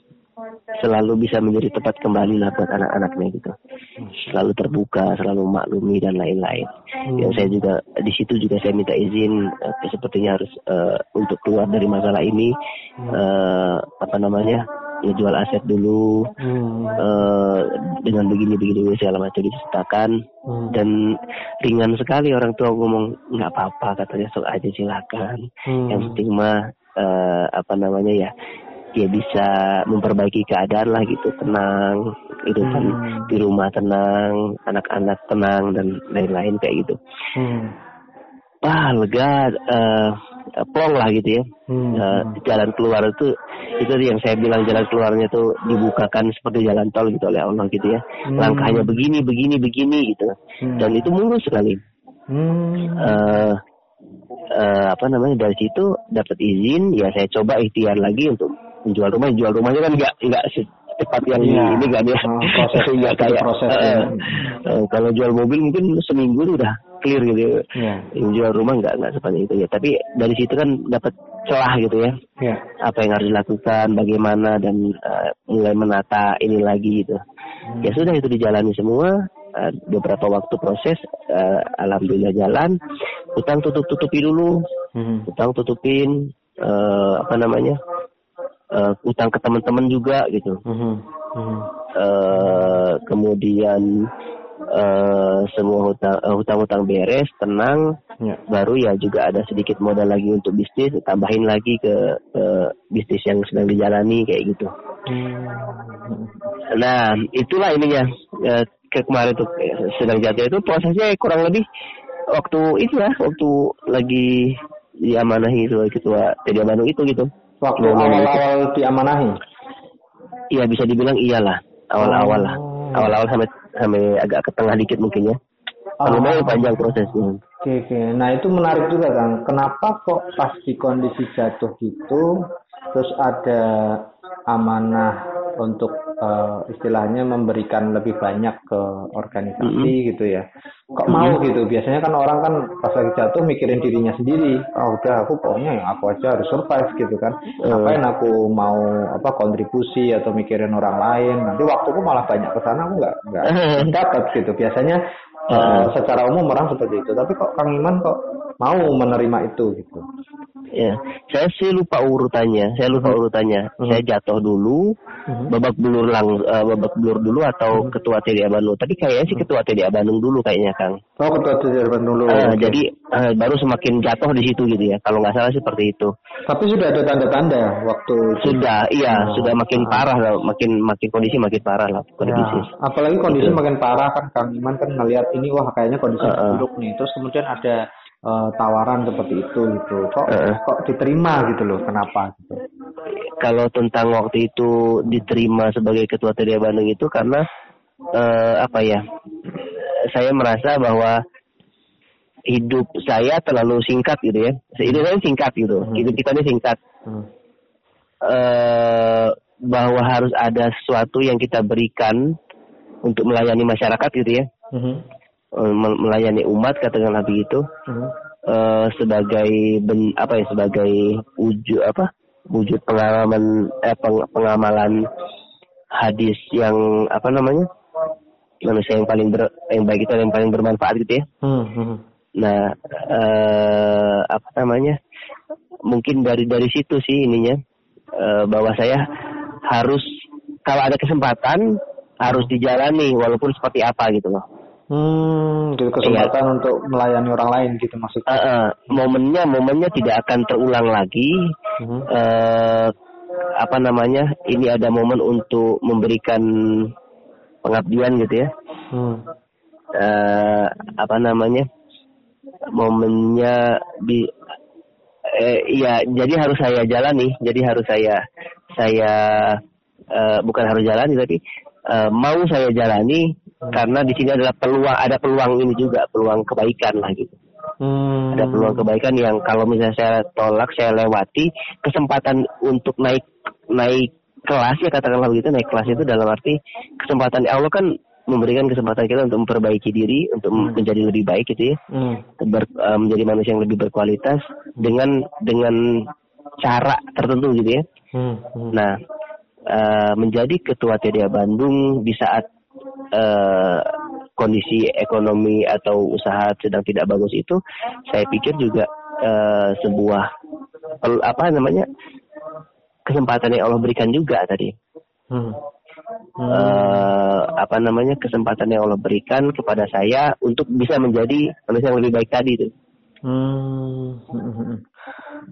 selalu bisa menjadi tempat kembali lah buat anak-anaknya gitu. Selalu terbuka, selalu maklumi dan lain-lain. Hmm. Yang saya juga di situ juga saya minta izin uh, sepertinya harus uh, untuk keluar dari masalah ini hmm. uh, apa namanya jual aset dulu hmm. uh, dengan begini-begini segala macam diceritakan hmm. dan ringan sekali orang tua ngomong nggak apa-apa katanya sok aja silakan hmm. yang penting mah uh, apa namanya ya dia bisa memperbaiki keadaan lah gitu tenang itu kan hmm. di rumah tenang anak-anak tenang dan lain-lain kayak gitu hmm. wah lega uh, plong lah gitu ya hmm. uh, jalan keluar itu itu yang saya bilang jalan keluarnya tuh dibukakan seperti jalan tol gitu oleh Allah gitu ya hmm. langkahnya begini begini begini gitu hmm. dan itu mulus sekali hmm. uh, uh, apa namanya dari situ dapat izin ya saya coba ikhtiar lagi untuk menjual rumah jual rumahnya kan nggak nggak secepat yang iya. ini kan ya oh, proses nggak kayak proses uh, uh, kalau jual mobil mungkin seminggu udah clear gitu yeah. yang jual rumah nggak nggak sepanjang itu ya tapi dari situ kan dapat celah gitu ya yeah. apa yang harus dilakukan bagaimana dan uh, mulai menata ini lagi gitu hmm. ya sudah itu dijalani semua uh, beberapa waktu proses uh, alhamdulillah jalan utang tutup tutupi dulu hmm. utang tutupin uh, apa namanya uh, utang ke teman-teman juga gitu. Mhm. Mhm. Eh, kemudian eh, semua hutang hutang-hutang beres, tenang, Ya. baru ya juga ada sedikit modal lagi untuk bisnis, tambahin lagi ke, ke bisnis yang sedang dijalani kayak gitu. Hmm. Nah, itulah ininya ke kemarin tuh sedang jatuh itu prosesnya kurang lebih waktu itu ya, waktu lagi diamanahi itu ketua Bandung itu gitu. Waktu Ngomong gitu. awal-awal diamanahi. Iya bisa dibilang iyalah awal-awal lah. Oh. Awal-awal sampai sampai agak ke tengah dikit mungkin ya. Ah. Lumayan panjang prosesnya. Oke, oke. Nah itu menarik juga kan. Kenapa kok pas di kondisi jatuh gitu, terus ada amanah untuk eh, istilahnya memberikan lebih banyak ke organisasi gitu ya. Kok mau gitu? Biasanya kan orang kan pas lagi jatuh mikirin dirinya sendiri. Oh udah aku pokoknya yang aku aja harus survive gitu kan. Ngapain aku mau apa kontribusi atau mikirin orang lain? Nanti waktuku malah banyak ke sana aku nggak nggak dapat gitu. Biasanya eh, secara umum orang seperti itu. Tapi kok Kang Iman kok mau menerima itu gitu? Ya, saya sih lupa urutannya. Saya lupa urutannya. Hmm. Saya jatuh dulu, Mhm. babak belur lang, eh, babak belur dulu atau ketua TDA Bandung. Tapi kayaknya sih ketua TDA Bandung dulu kayaknya Kang. Oh ketua Jerman dulu. Eh, Oke. Jadi eh, baru semakin jatuh di situ gitu ya. Kalau nggak salah seperti itu. Tapi sudah ada tanda-tanda waktu Sudah, iya, Oh. sudah makin parah lah, makin makin kondisi makin parah lah Ya, kondisi. apalagi kondisi Gitu. makin parah kan Kang Iman kan ngelihat ini wah kayaknya kondisi Heeh. buruk nih. Terus kemudian ada eh, tawaran seperti itu gitu. Kok Heeh. kok diterima gitu loh? Kenapa gitu? Kalau tentang waktu itu diterima sebagai ketua TDA Bandung itu karena eh, apa ya? Saya merasa bahwa hidup saya terlalu singkat gitu ya. Hidup saya singkat gitu. Hidup kita ini singkat. Hmm. eh bahwa harus ada sesuatu yang kita berikan untuk melayani masyarakat gitu ya. Mhm. Eh, mel- melayani umat katakanlah begitu. Mhm. eh sebagai ben, apa ya sebagai wujud apa wujud pengalaman eh, peng- pengamalan hadis yang apa namanya manusia yang paling ber, yang baik itu yang paling bermanfaat gitu ya Hmm, hmm. nah eh, apa namanya mungkin dari dari situ sih ininya eh, bahwa saya harus kalau ada kesempatan harus dijalani walaupun seperti apa gitu loh Hmm, gitu kesempatan untuk melayani orang lain gitu maksudnya. Eh, eh, momennya momennya tidak akan terulang lagi Mhm. eh apa namanya ini ada momen untuk memberikan pengabdian gitu ya Hmm. eh apa namanya momennya di eh, iya jadi harus saya jalani jadi harus saya saya eh, bukan harus jalani tapi eh, mau saya jalani karena di sini adalah peluang ada peluang ini juga peluang kebaikan lah gitu Hmm. ada peluang kebaikan yang kalau misalnya saya tolak saya lewati kesempatan untuk naik naik kelas ya katakanlah begitu naik kelas itu dalam arti kesempatan Allah kan memberikan kesempatan kita untuk memperbaiki diri untuk menjadi lebih baik gitu ya Hmm. ber- eh, menjadi manusia yang lebih berkualitas dengan dengan cara tertentu gitu ya Hmm. Hmm. nah eh, menjadi ketua TDA Bandung di saat eh, kondisi ekonomi atau usaha sedang tidak bagus itu saya pikir juga eh, sebuah apa namanya kesempatan yang Allah berikan juga tadi Hmm. Eh, apa namanya kesempatan yang Allah berikan kepada saya untuk bisa menjadi manusia yang lebih baik tadi itu Hmm. Hmm. Hmm.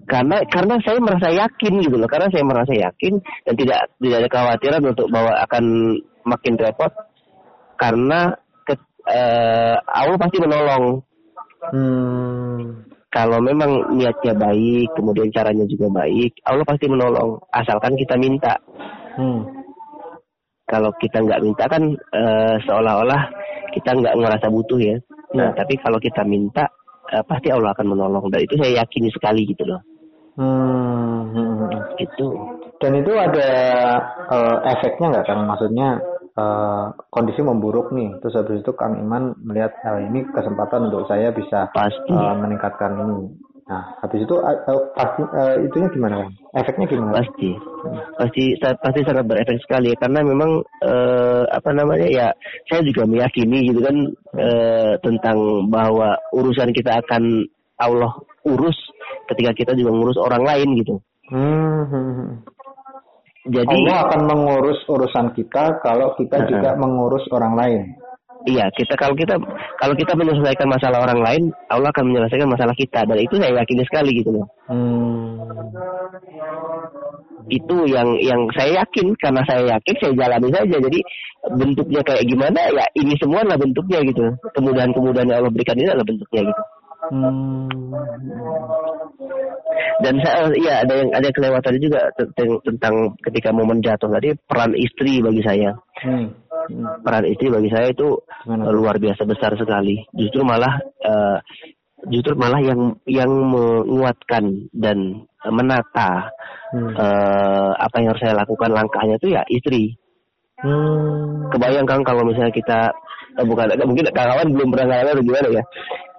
karena karena saya merasa yakin gitu loh karena saya merasa yakin dan tidak tidak ada kekhawatiran untuk bahwa akan makin repot karena ke, eh, Allah pasti menolong Hmm. kalau memang niatnya baik kemudian caranya juga baik Allah pasti menolong asalkan kita minta Hmm. kalau kita nggak minta kan eh, seolah-olah kita nggak ngerasa butuh ya nah Ya. tapi kalau kita minta eh, pasti Allah akan menolong dan itu saya yakini sekali gitu loh Hmm. Gitu Dan itu ada eh, efeknya nggak kan? Maksudnya eh, kondisi memburuk nih, terus habis itu Kang Iman melihat "Ah, ini kesempatan untuk saya bisa pasti eh, meningkatkan ini. Nah, habis itu eh, eh, pasti eh, itunya gimana kan? Efeknya gimana? pasti pasti sa- pasti sangat berefek sekali ya karena memang eh, apa namanya ya saya juga meyakini gitu kan eh, tentang bahwa urusan kita akan Allah urus ketika kita juga ngurus orang lain gitu Hmm. Jadi Allah akan mengurus urusan kita kalau kita Uh-uh. juga mengurus orang lain. iya kita kalau kita kalau kita menyelesaikan masalah orang lain, Allah akan menyelesaikan masalah kita dan itu saya yakin sekali gitu loh. Hmm. Itu yang yang saya yakin karena saya yakin saya jalani saja. Jadi bentuknya kayak gimana ya ini semua adalah bentuknya gitu. Kemudahan-kemudahan yang Allah berikan ini adalah bentuknya gitu. Hmm. Dan saya iya ada yang ada yang kelewatan juga tentang, tentang ketika momen jatuh tadi peran istri bagi saya. Hmm. Hmm. Peran istri bagi saya itu Gimana? luar biasa besar sekali. Justru malah eh, justru malah yang yang menguatkan dan menata Hmm. eh, apa yang harus saya lakukan langkahnya itu ya istri. Hmm. Kebayang Kang kalau misalnya kita eh, bukan mungkin kawan belum pernah ngalamin gimana ya.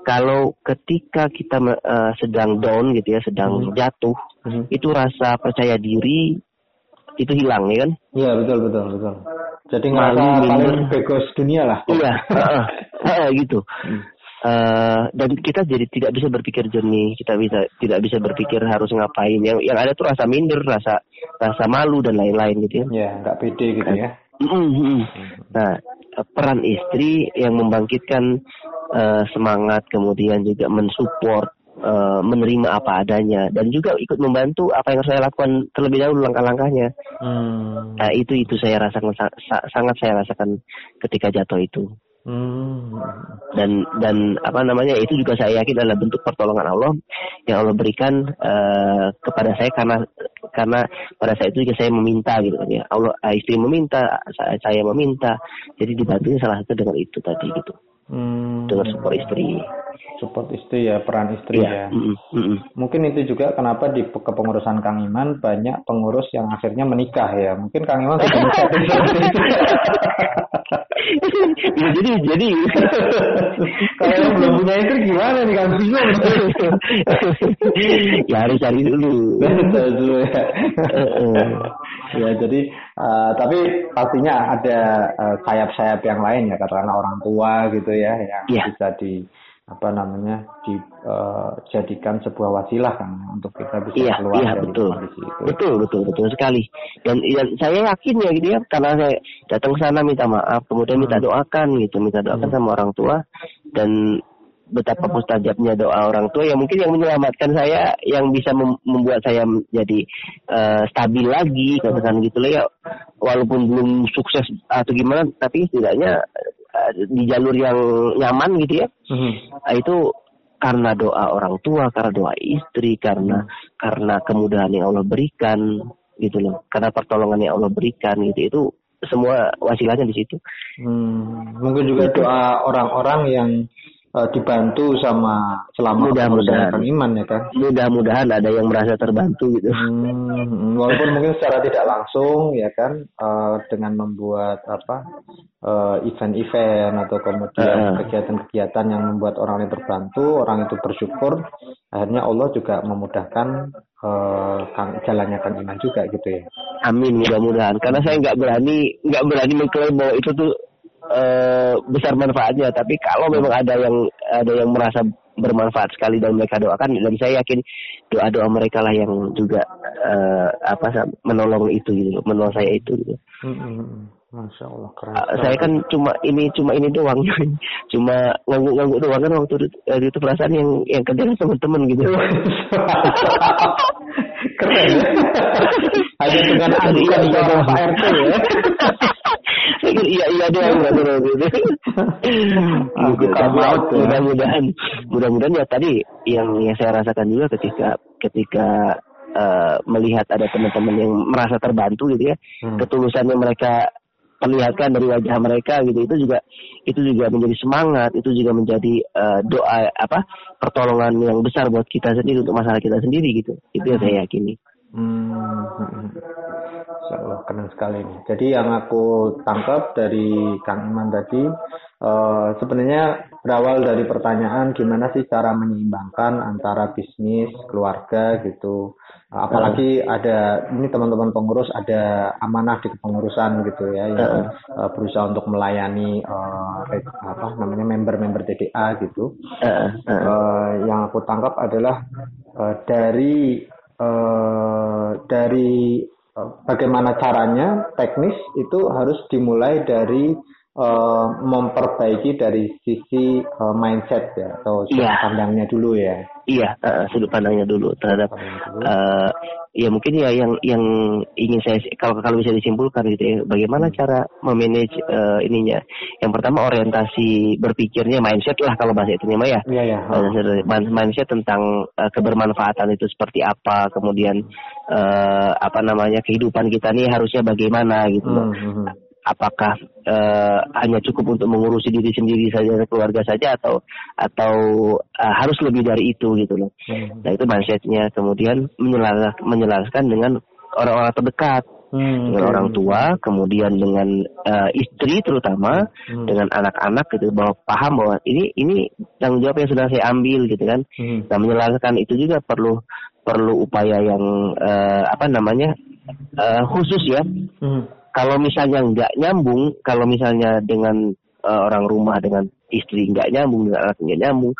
Kalau ketika kita eh, sedang down gitu ya, sedang Hmm. jatuh, Hmm. itu rasa percaya diri itu hilang ya kan? Iya betul betul betul. Jadi Malu, ngerasa paling minder. bego dunia lah. Iya, heeh, heeh, gitu. Hmm. Eh, dan kita jadi tidak bisa berpikir jernih, kita bisa tidak bisa berpikir harus ngapain. Yang yang ada tuh rasa minder, rasa rasa malu dan lain-lain gitu ya. Ya nggak pede gitu ya. Mm, mm. Nah, peran istri yang membangkitkan eh, semangat, kemudian juga mensupport, eh, menerima apa adanya, dan juga ikut membantu apa yang saya lakukan terlebih dahulu langkah-langkahnya. Hmm. Nah, itu itu saya rasakan sa- sa- sangat saya rasakan ketika jatuh itu. Hmm. dan dan apa namanya itu juga saya yakin adalah bentuk pertolongan Allah yang Allah berikan eh, kepada saya karena karena pada saat itu juga saya meminta gitu kan ya. Allah eh, istri meminta saya, meminta. Jadi dibantunya salah satu dengan itu tadi gitu Hmm. dengan support istri Support istri ya peran istri Iya, ya. mm, mm. Mungkin itu juga kenapa di pe- kepengurusan Kang Iman banyak pengurus yang akhirnya menikah ya. Mungkin Kang Iman sudah menikah. Ya, jadi jadi Kalau yang belum punya istri gimana nih Kang Bingung. ya harus cari dulu ya. Ya jadi eh, tapi pastinya ada eh, sayap-sayap yang lain ya katakanlah orang tua gitu ya yang Iya. bisa di apa namanya dijadikan sebuah wasilah kan untuk kita bisa Iya, keluar iya dari betul, kondisi itu. betul, betul, betul sekali. Dan, dan saya yakin ya gitu ya, karena saya datang ke sana minta maaf, kemudian minta Hmm. doakan gitu, minta doakan Hmm. sama orang tua, dan betapa mustajabnya doa orang tua yang mungkin yang menyelamatkan saya, yang bisa mem- membuat saya menjadi eh, stabil lagi, katakan gitu lah ya, walaupun belum sukses atau gimana, tapi setidaknya eh, di jalur yang nyaman gitu ya, Mhm. Nah, itu karena doa orang tua, karena doa istri, karena karena kemudahan yang Allah berikan gitu loh. Karena pertolongan yang Allah berikan gitu itu semua wasilahnya di situ. Hmm, mungkin juga doa orang-orang yang eh, dibantu sama selama Mudah-mudahan. Iman ya kan. Mudah-mudahan ada yang merasa terbantu gitu. Hmm, walaupun mungkin secara tidak langsung ya kan eh, dengan membuat apa eh, event-event atau kemudian Ah. kegiatan-kegiatan yang membuat orang lain terbantu, orang itu bersyukur, akhirnya Allah juga memudahkan kang, jalannya Kang Iman juga gitu ya. Amin mudah-mudahan. Karena saya nggak berani nggak berani mengklaim bahwa itu tuh eh, besar manfaatnya. Tapi kalau memang ada yang ada yang merasa bermanfaat sekali dan mereka doakan dan saya yakin doa-doa mereka lah yang juga eh, apa menolong itu gitu, menolong saya itu gitu. Hmm, Masya Allah keren. Ah, saya kan cuma ini cuma ini doang cuma ngangguk-ngangguk doang kan waktu itu, itu perasaan yang yang kerja kan teman-teman gitu keren ya. Hanya dengan Iya, seorang iya. Pak RT ya. Iya iya doang Ah, Gitu, bukan maut ya. mudah-mudahan. mudah-mudahan. Ya tadi yang yang saya rasakan juga ketika ketika eh, melihat ada teman-teman yang merasa terbantu gitu ya. Hmm. ketulusannya mereka perlihatkan dari wajah mereka gitu itu juga itu juga menjadi semangat itu juga menjadi eh, doa apa pertolongan yang besar buat kita sendiri untuk masalah kita sendiri gitu. Itu yang saya yakini Hmm, hmm. Allah keren sekali nih. Jadi yang aku tangkap dari Kang Iman tadi, eh, sebenarnya berawal dari pertanyaan gimana sih cara menyeimbangkan antara bisnis, keluarga gitu. Apalagi ada ini teman-teman pengurus ada amanah di kepengurusan gitu ya, yang eh, berusaha untuk melayani re- apa namanya member-member TDA gitu. Eh, yang aku tangkap adalah eh, dari eh, dari bagaimana caranya teknis itu harus dimulai dari uh, memperbaiki dari sisi uh, mindset ya atau sudut yeah. pandangnya dulu ya. Iya, uh, sudut pandangnya dulu terhadap uh, ya mungkin ya yang yang ingin saya kalau kalau bisa disimpulkan gitu ya, bagaimana hmm. cara memanage uh, ininya. Yang pertama orientasi berpikirnya mindset lah kalau bahasa itu mah ya. Iya ya. Uh, mindset tentang uh, kebermanfaatan itu seperti apa, kemudian uh, apa namanya kehidupan kita nih harusnya bagaimana gitu. Hmm, hmm, hmm apakah uh, hanya cukup untuk mengurusi diri sendiri saja keluarga saja atau atau uh, harus lebih dari itu gitu loh. Hmm. Nah itu mindsetnya kemudian menyelaraskan, menyelaraskan dengan orang-orang terdekat hmm. dengan orang tua, kemudian dengan uh, istri terutama, hmm. dengan anak-anak gitu bahwa paham bahwa ini ini tanggung jawab yang sudah saya ambil gitu kan. Hmm. Nah menyelaraskan itu juga perlu perlu upaya yang uh, apa namanya uh, khusus ya. Hmm kalau misalnya nggak nyambung, kalau misalnya dengan uh, orang rumah dengan istri nggak nyambung dengan anak nggak nyambung,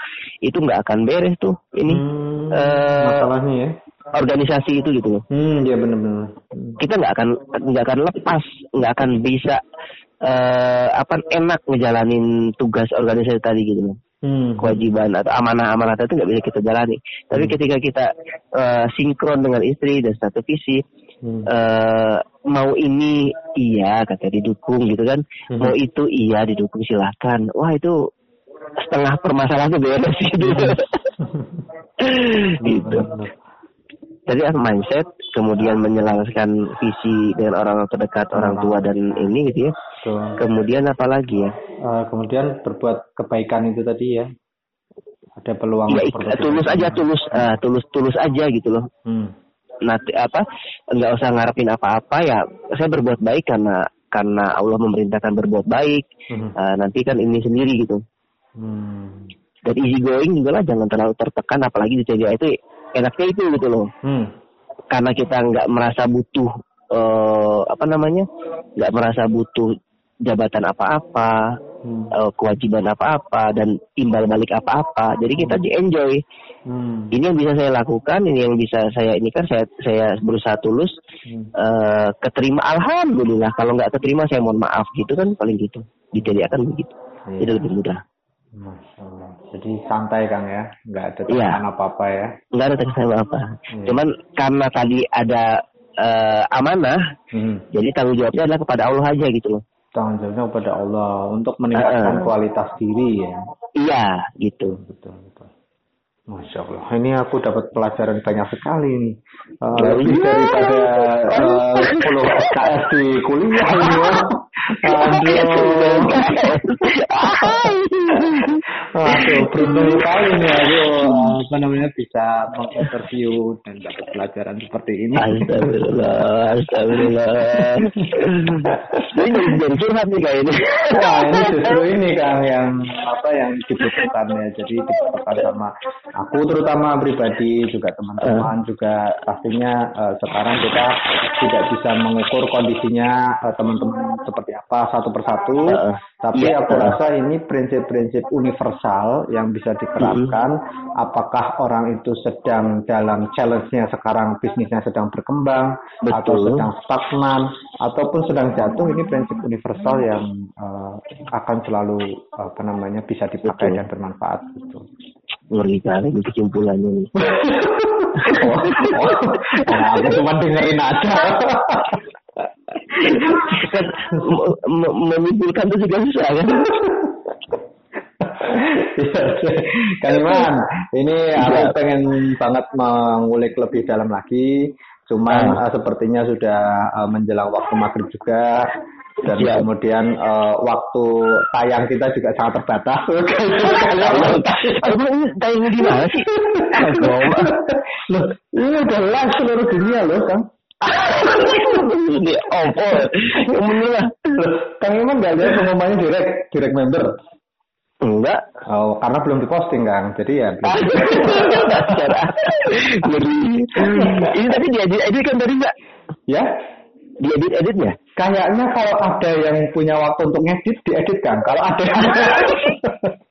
itu nggak akan beres tuh ini hmm, uh, masalahnya ya. Organisasi itu gitu loh. Hmm, ya benar-benar. Kita nggak akan nggak akan lepas, nggak akan bisa uh, apa enak ngejalanin tugas organisasi tadi gitu loh. Hmm. kewajiban atau amanah-amanah itu nggak bisa kita jalani. Tapi hmm. ketika kita uh, sinkron dengan istri dan satu visi, hmm. uh, mau ini iya kata didukung gitu kan. Hmm. mau itu iya didukung silahkan wah itu setengah permasalahan tuh beres gitu. Gitu jadi mindset kemudian menyelaraskan visi dengan orang terdekat orang tua dan ini gitu ya. Betul. kemudian apa lagi ya? Uh, kemudian berbuat kebaikan itu tadi ya. Ada peluang ya, tulus aja tulus uh, tulus tulus aja gitu loh. Hmm nanti apa nggak usah ngarepin apa-apa ya saya berbuat baik karena karena Allah memerintahkan berbuat baik hmm. uh, nanti kan ini sendiri gitu hmm. dan easy going juga lah jangan terlalu tertekan apalagi di CGA itu enaknya itu gitu loh hmm. karena kita nggak merasa butuh uh, apa namanya nggak merasa butuh jabatan apa-apa hmm. uh, kewajiban apa-apa dan timbal balik apa-apa jadi kita hmm. enjoy Hmm. Ini yang bisa saya lakukan, ini yang bisa saya ini kan saya saya berusaha tulus hmm. uh, keterima alhamdulillah. Kalau nggak keterima saya mohon maaf gitu kan paling gitu. Dijadikan begitu. Iya. Itu lebih mudah. Masya Allah. Jadi santai Kang ya, nggak ada tekanan ya. apa-apa ya? Nggak ada tekanan apa-apa. Ya. Cuman karena tadi ada uh, amanah, hmm. jadi tanggung jawabnya adalah kepada Allah aja gitu loh. Tanggung jawabnya kepada Allah untuk meningkatkan uh, kualitas diri ya. Iya, gitu. Betul, betul. Masya Allah, ini aku dapat pelajaran banyak sekali nih. Uh, lebih daripada uh, 10 SKS di kuliah ini ya. Aduh. Aduh, beruntung sekali nih aku apa namanya bisa menginterview dan dapat pelajaran seperti ini. Astagfirullah, astagfirullah. ini jadi curhat nih kayak ini. Wah, ini justru ini kan yang apa yang dibutuhkan ya. Jadi dibutuhkan sama aku terutama pribadi juga teman-teman uh. juga pastinya uh, sekarang kita tidak bisa mengukur kondisinya uh, teman-teman seperti apa satu persatu uh. Tapi yeah, aku rasa ini prinsip-prinsip universal yang bisa diterapkan uh. apakah orang itu sedang dalam challenge-nya sekarang bisnisnya sedang berkembang Betul. atau sedang stagnan ataupun sedang jatuh ini prinsip universal yang uh, akan selalu apa namanya bisa dipakai Betul. dan bermanfaat gitu ngeri kali ini kesimpulannya nih. oh, oh, nah, aku cuma dengerin aja. menyimpulkan itu juga susah kan? Kaliman, ini aku ya. pengen banget mengulik lebih dalam lagi. Cuman uh. sepertinya sudah uh, menjelang waktu maghrib juga dan ya. kemudian uh, waktu tayang kita juga sangat terbatas. Emang ini tayang di mana sih? loh, ini udah live seluruh dunia loh, Kang. Ini opo, yang bener Kang Iman gak ada pengumumannya direct, direct member. Enggak. Oh, karena belum diposting, Kang. Jadi ya. Ini tadi dia edit kan tadi enggak? Ya? Diedit-editnya? Kayaknya kalau ada yang punya waktu untuk ngedit, dieditkan. Kalau ada yang...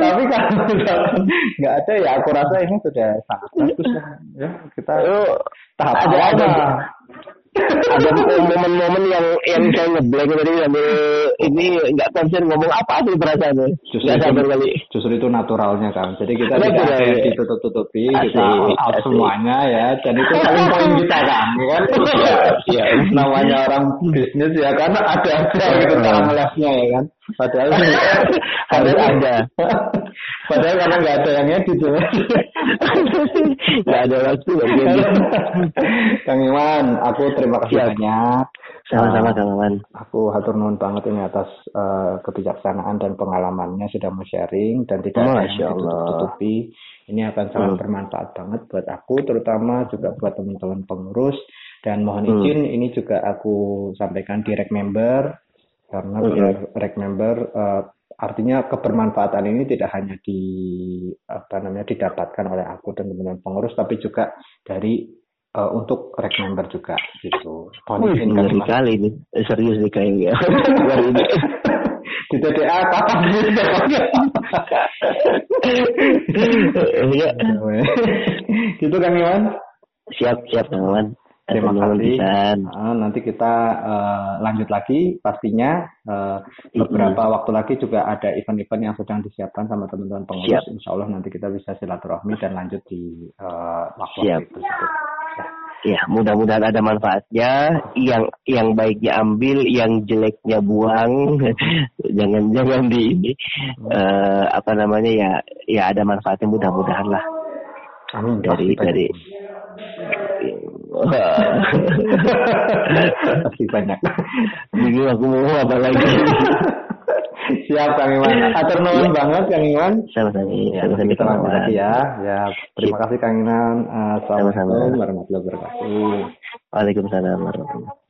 tapi kalau nggak ada ya aku rasa ini sudah sangat bagus ya kita tahap ada ada ada momen-momen yang yang saya ngeblank tadi sambil ini nggak konsen ngomong apa sih perasaannya Justru itu, sabar kali justru itu naturalnya kan. Jadi kita tidak ada yang ya. ditutup-tutupi, kita out semuanya ya. Dan itu paling poin kita kan, ya kan? Iya. Namanya orang bisnis ya kan ada aja gitu cara ngelesnya ya kan. Padahal Harus ada. Padahal karena nggak ada yang edit ya. nggak ada waktu lagi Kang Iwan, aku terima kasih Siap. banyak. sama-sama kang Aman Aku hatur nuhun banget ini atas eh, kebijaksanaan dan pengalamannya sudah mau-sharing dan tidak ada Masya yang. Ini akan sangat Hmm. bermanfaat banget buat aku, terutama juga buat teman-teman pengurus. Dan mohon Hmm. izin, ini juga aku sampaikan di rek member karena Hmm. biar rek member eh, artinya kebermanfaatan ini tidak hanya di apa namanya didapatkan oleh aku dan teman-teman pengurus, tapi juga dari eh, untuk rek member juga gitu. Mohon izin kali ini Eh, serius nih kayaknya ini. di TDA kapan Iya. gitu kan Iwan siap siap kang Aman terima kasih pisan. Ah, nanti kita eh, lanjut lagi pastinya eh, beberapa waktu lagi juga ada event-event yang sedang disiapkan sama teman-teman pengurus Siap. Insya Allah nanti kita bisa silaturahmi dan lanjut di eh, waktu Siap. itu Ya. Ya, mudah-mudahan ada manfaatnya. Yang yang baiknya ambil, yang jeleknya buang. jangan jangan di ini eh, apa namanya ya ya ada manfaatnya mudah-mudahan lah Amin dari dari pasti banyak bingung aku mau apa lagi. siap Kang Iwan atur nuhun banget Kang Iwan Sama-sama, Ya, kita Aman. lagi ya. Ya, terima kasih Kang Inan. Uh, Assalamualaikum warahmatullahi wabarakatuh. Waalaikumsalam warahmatullahi